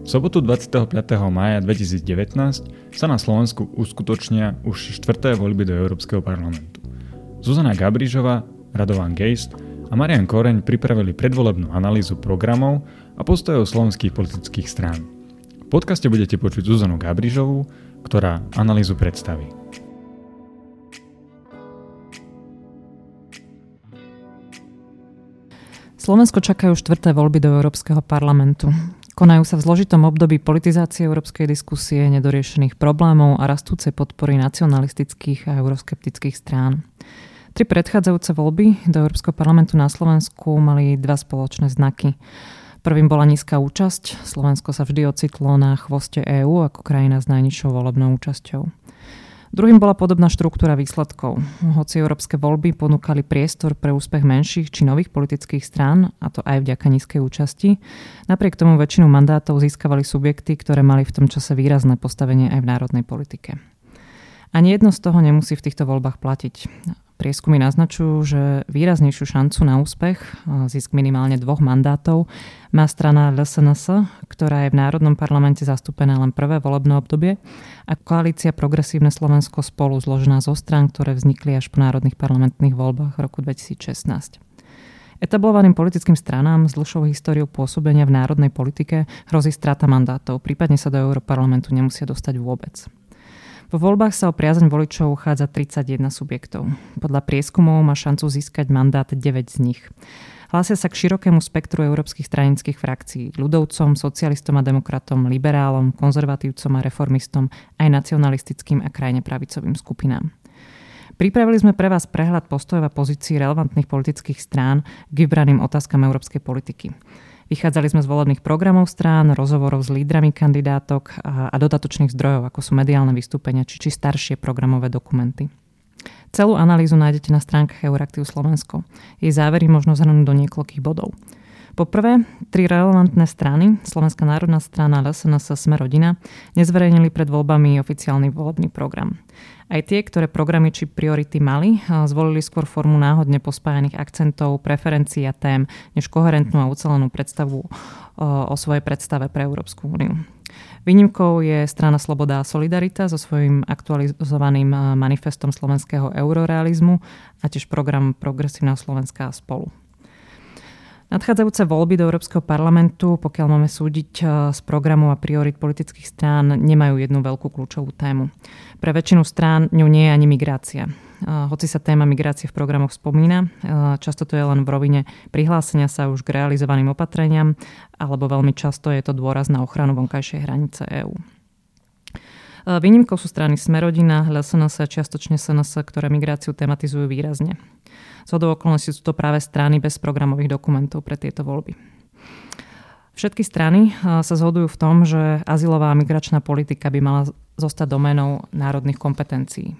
V sobotu 25. mája 2019 sa na Slovensku uskutočnia už štvrté voľby do Európskeho parlamentu. Zuzana Gabrižová, Radovan Geist a Marian Koreň pripravili predvolebnú analýzu programov a postojov slovenských politických strán. V podcaste budete počuť Zuzanu Gabrižovú, ktorá analýzu predstaví. Slovensko čakajú štvrté voľby do Európskeho parlamentu. Konajú sa v zložitom období politizácie európskej diskusie, nedoriešených problémov a rastúcej podpory nacionalistických a euroskeptických strán. Tri predchádzajúce voľby do Európskeho parlamentu na Slovensku mali dva spoločné znaky. Prvým bola nízka účasť. Slovensko sa vždy ocitlo na chvoste EÚ ako krajina s najnižšou volebnou účasťou. Druhým bola podobná štruktúra výsledkov. Hoci európske voľby ponúkali priestor pre úspech menších či nových politických strán, a to aj vďaka nízkej účasti, napriek tomu väčšinu mandátov získavali subjekty, ktoré mali v tom čase výrazné postavenie aj v národnej politike. Ani jedno z toho nemusí v týchto voľbách platiť. Prieskumy naznačujú, že výraznejšiu šancu na úspech, zisk minimálne dvoch mandátov, má strana LSNS, ktorá je v Národnom parlamente zastúpená len prvé volebné obdobie, a koalícia Progresívne Slovensko spolu zložená zo strán, ktoré vznikli až po národných parlamentných voľbách roku 2016. Etablovaným politickým stranám s dlhšou históriou pôsobenia v národnej politike hrozí strata mandátov, prípadne sa do Európarlamentu nemusia dostať vôbec. Vo voľbách sa o priazeň voličov uchádza 31 subjektov. Podľa prieskumov má šancu získať mandát 9 z nich. Hlásia sa k širokému spektru európskych stranických frakcií, ľudovcom, socialistom a demokratom, liberálom, konzervatívcom a reformistom, aj nacionalistickým a krajne pravicovým skupinám. Pripravili sme pre vás prehľad postojov a pozícií relevantných politických strán k vybraným otázkam európskej politiky. Vychádzali sme z volebných programov strán, rozhovorov s lídrami kandidátok a, a dodatočných zdrojov, ako sú mediálne vystúpenia či, či staršie programové dokumenty. Celú analýzu nájdete na stránkach Euraktiv Slovensko. Jej závery možno zhrnúť do niekoľkých bodov. Po prvé, tri relevantné strany, Slovenská národná strana, LSNS, Sme rodina, nezverejnili pred voľbami oficiálny volebný program. Aj tie, ktoré programy či priority mali, zvolili skôr formu náhodne pospájaných akcentov, preferencií a tém, než koherentnú a ucelenú predstavu o svojej predstave pre Európsku úniu. Výnimkou je strana Sloboda a Solidarita so svojím aktualizovaným manifestom slovenského eurorealizmu a tiež program Progresívna Slovenská spolu. Nadchádzajúce voľby do Európskeho parlamentu, pokiaľ máme súdiť eh, z programu a priorit politických strán, nemajú jednu veľkú kľúčovú tému. Pre väčšinu strán ňou nie je ani migrácia. Eh, hoci sa téma migrácie v programoch spomína, eh, často to je len v rovine prihlásenia sa už k realizovaným opatreniam, alebo veľmi často je to dôraz na ochranu vonkajšej hranice EÚ. Výnimkou sú strany Smerodina, LSNS a čiastočne SNS, ktoré migráciu tematizujú výrazne. Z okolností sú to práve strany bez programových dokumentov pre tieto voľby. Všetky strany sa zhodujú v tom, že azylová a migračná politika by mala zostať domenou národných kompetencií.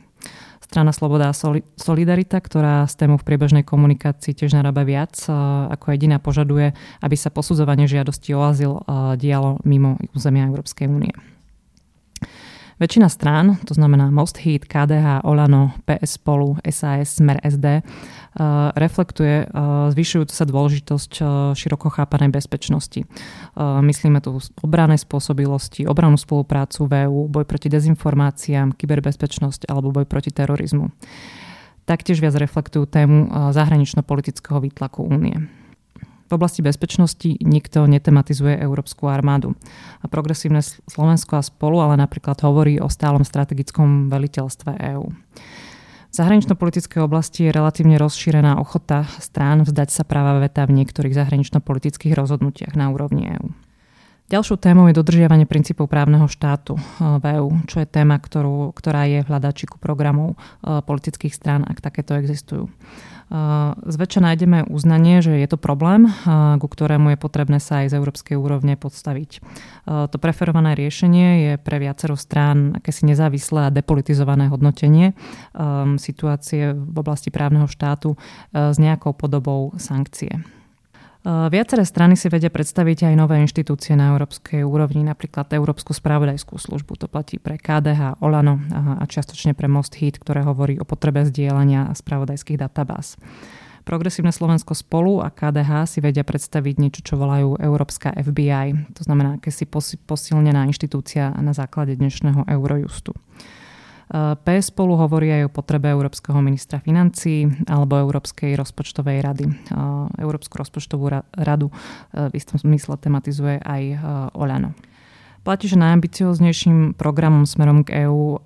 Strana Sloboda a Solidarita, ktorá s tému v priebežnej komunikácii tiež narába viac, ako jediná požaduje, aby sa posudzovanie žiadosti o azyl dialo mimo územia Európskej únie. Väčšina strán, to znamená Most Heat, KDH, Olano, PS Spolu, SAS, Smer SD, uh, reflektuje uh, zvyšujúcu sa dôležitosť uh, široko chápanej bezpečnosti. Myslíme tu obrané spôsobilosti, obranú spoluprácu v EU, boj proti dezinformáciám, kyberbezpečnosť alebo boj proti terorizmu. Taktiež viac reflektujú tému zahranično-politického výtlaku únie. V oblasti bezpečnosti nikto netematizuje Európsku armádu. A progresívne Slovensko a spolu ale napríklad hovorí o stálom strategickom veliteľstve EÚ. V zahranično-politickej oblasti je relatívne rozšírená ochota strán vzdať sa práva veta v niektorých zahranično-politických rozhodnutiach na úrovni EÚ. Ďalšou témou je dodržiavanie princípov právneho štátu eh, v EÚ, čo je téma, ktorú, ktorá je v hľadačiku programov eh, politických strán, ak takéto existujú. Eh, zväčša nájdeme uznanie, že je to problém, ku ktorému je potrebné sa aj z európskej úrovne podstaviť. To preferované riešenie je pre viacero strán akési nezávislé a depolitizované hodnotenie situácie v oblasti právneho štátu s nejakou podobou sankcie. Viaceré strany si vedia predstaviť aj nové inštitúcie na európskej úrovni, napríklad Európsku spravodajskú službu. To platí pre KDH, Olano a čiastočne pre Most Heat, ktoré hovorí o potrebe zdieľania spravodajských databáz. Progresívne Slovensko spolu a KDH si vedia predstaviť niečo, čo volajú Európska FBI. To znamená akési posilnená inštitúcia na základe dnešného Eurojustu. PS spolu hovorí aj o potrebe Európskeho ministra financí alebo Európskej rozpočtovej rady. Európsku rozpočtovú radu v istom zmysle tematizuje aj Oľano. Platí, že najambicioznejším programom smerom k EÚ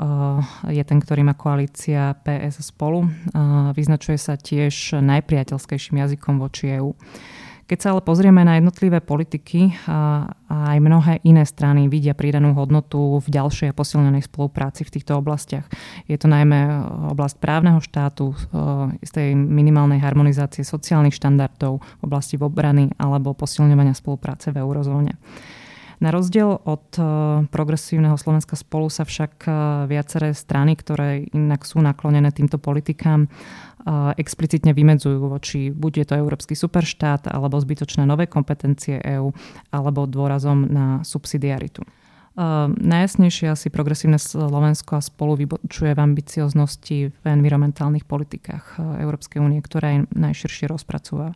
je ten, ktorý má koalícia PS spolu. Vyznačuje sa tiež najpriateľskejším jazykom voči EÚ. Keď sa ale pozrieme na jednotlivé politiky a aj mnohé iné strany vidia pridanú hodnotu v ďalšej a posilnenej spolupráci v týchto oblastiach. Je to najmä oblasť právneho štátu, z tej minimálnej harmonizácie sociálnych štandardov v oblasti obrany alebo posilňovania spolupráce v eurozóne. Na rozdiel od e, progresívneho Slovenska spolu sa však e, viaceré strany, ktoré inak sú naklonené týmto politikám, e, explicitne vymedzujú voči buď je to európsky superštát, alebo zbytočné nové kompetencie EÚ, alebo dôrazom na subsidiaritu. Uh, najjasnejšie asi progresívne Slovensko a spolu vybočuje v ambicioznosti v environmentálnych politikách Európskej únie, ktorá je najširšie rozpracúva.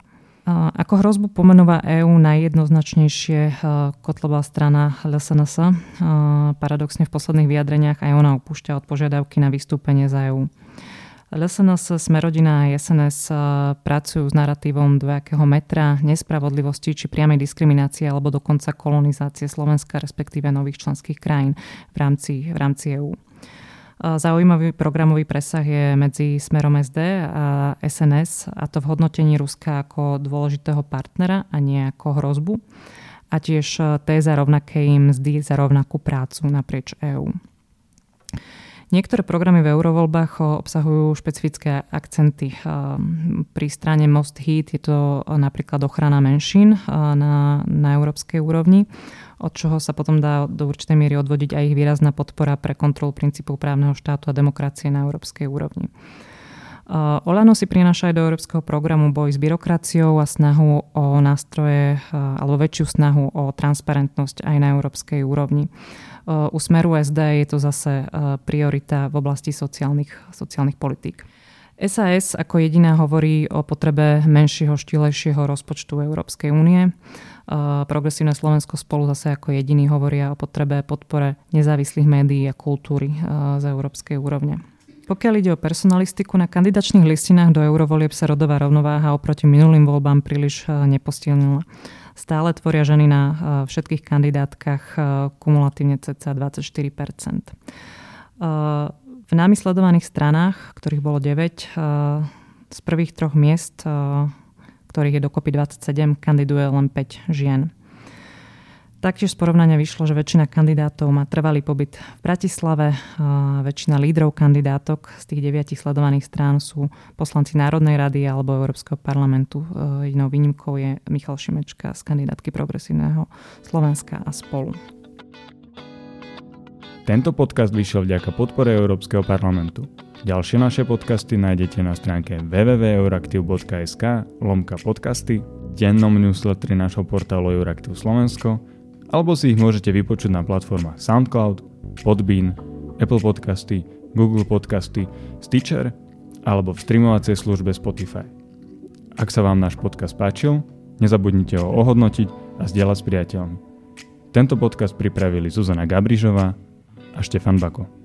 Ako hrozbu pomenúva EÚ najjednoznačnejšie e, kotlová strana LSNS. E, paradoxne v posledných vyjadreniach aj ona opúšťa od požiadavky na vystúpenie za EÚ. LSNS, Smerodina a SNS e, pracujú s narratívom dvojakého metra, nespravodlivosti či priamej diskriminácie alebo dokonca kolonizácie Slovenska, respektíve nových členských krajín v rámci, v rámci EÚ. Zaujímavý programový presah je medzi smerom SD a SNS a to v hodnotení Ruska ako dôležitého partnera a nie ako hrozbu a tiež e, téza rovnakej mzdy za rovnakú prácu naprieč EÚ. Niektoré programy v eurovoľbách obsahujú špecifické akcenty. Pri strane Most Heat je to napríklad ochrana menšín na, na európskej úrovni, od čoho sa potom dá do určitej miery odvodiť aj ich výrazná podpora pre kontrolu princípov právneho štátu a demokracie na európskej úrovni. Olano si prináša aj do európskeho programu boj s byrokraciou a snahu o nástroje alebo väčšiu snahu o transparentnosť aj na európskej úrovni. U smeru SD je to zase priorita v oblasti sociálnych, sociálnych politík. SAS ako jediná hovorí o potrebe menšieho, štílejšieho rozpočtu Európskej únie. Progresívne Slovensko spolu zase ako jediný hovoria o potrebe podpore nezávislých médií a kultúry z európskej úrovne. Pokiaľ ide o personalistiku, na kandidačných listinách do eurovolieb sa rodová rovnováha oproti minulým voľbám príliš nepostielnila. Stále tvoria ženy na eh, všetkých kandidátkach eh, kumulatívne cca 24 eh, V námi sledovaných stranách, ktorých bolo 9, z prvých troch miest, ktorých je dokopy 27, kandiduje len 5 žien. Taktiež z porovnania vyšlo, že väčšina kandidátov má trvalý pobyt v Bratislave. Väčšina lídrov kandidátok z tých deviatich sledovaných strán sú poslanci Národnej rady alebo Európskeho parlamentu. Jedinou výnimkou je Michal Šimečka z kandidátky Progresívneho Slovenska a spolu. Tento podcast vyšiel vďaka podpore Európskeho parlamentu. Ďalšie naše podcasty nájdete na stránke www.euraktiv.sk lomka podcasty, dennom newsletteri našho portálu Euraktiv Slovensko alebo si ich môžete vypočuť na platformách SoundCloud, Podbean, Apple Podcasty, Google Podcasty, Stitcher alebo v streamovacej službe Spotify. Ak sa vám náš podcast páčil, nezabudnite ho ohodnotiť a zdieľať s priateľmi. Tento podcast pripravili Zuzana Gabrižová a Štefan Bako.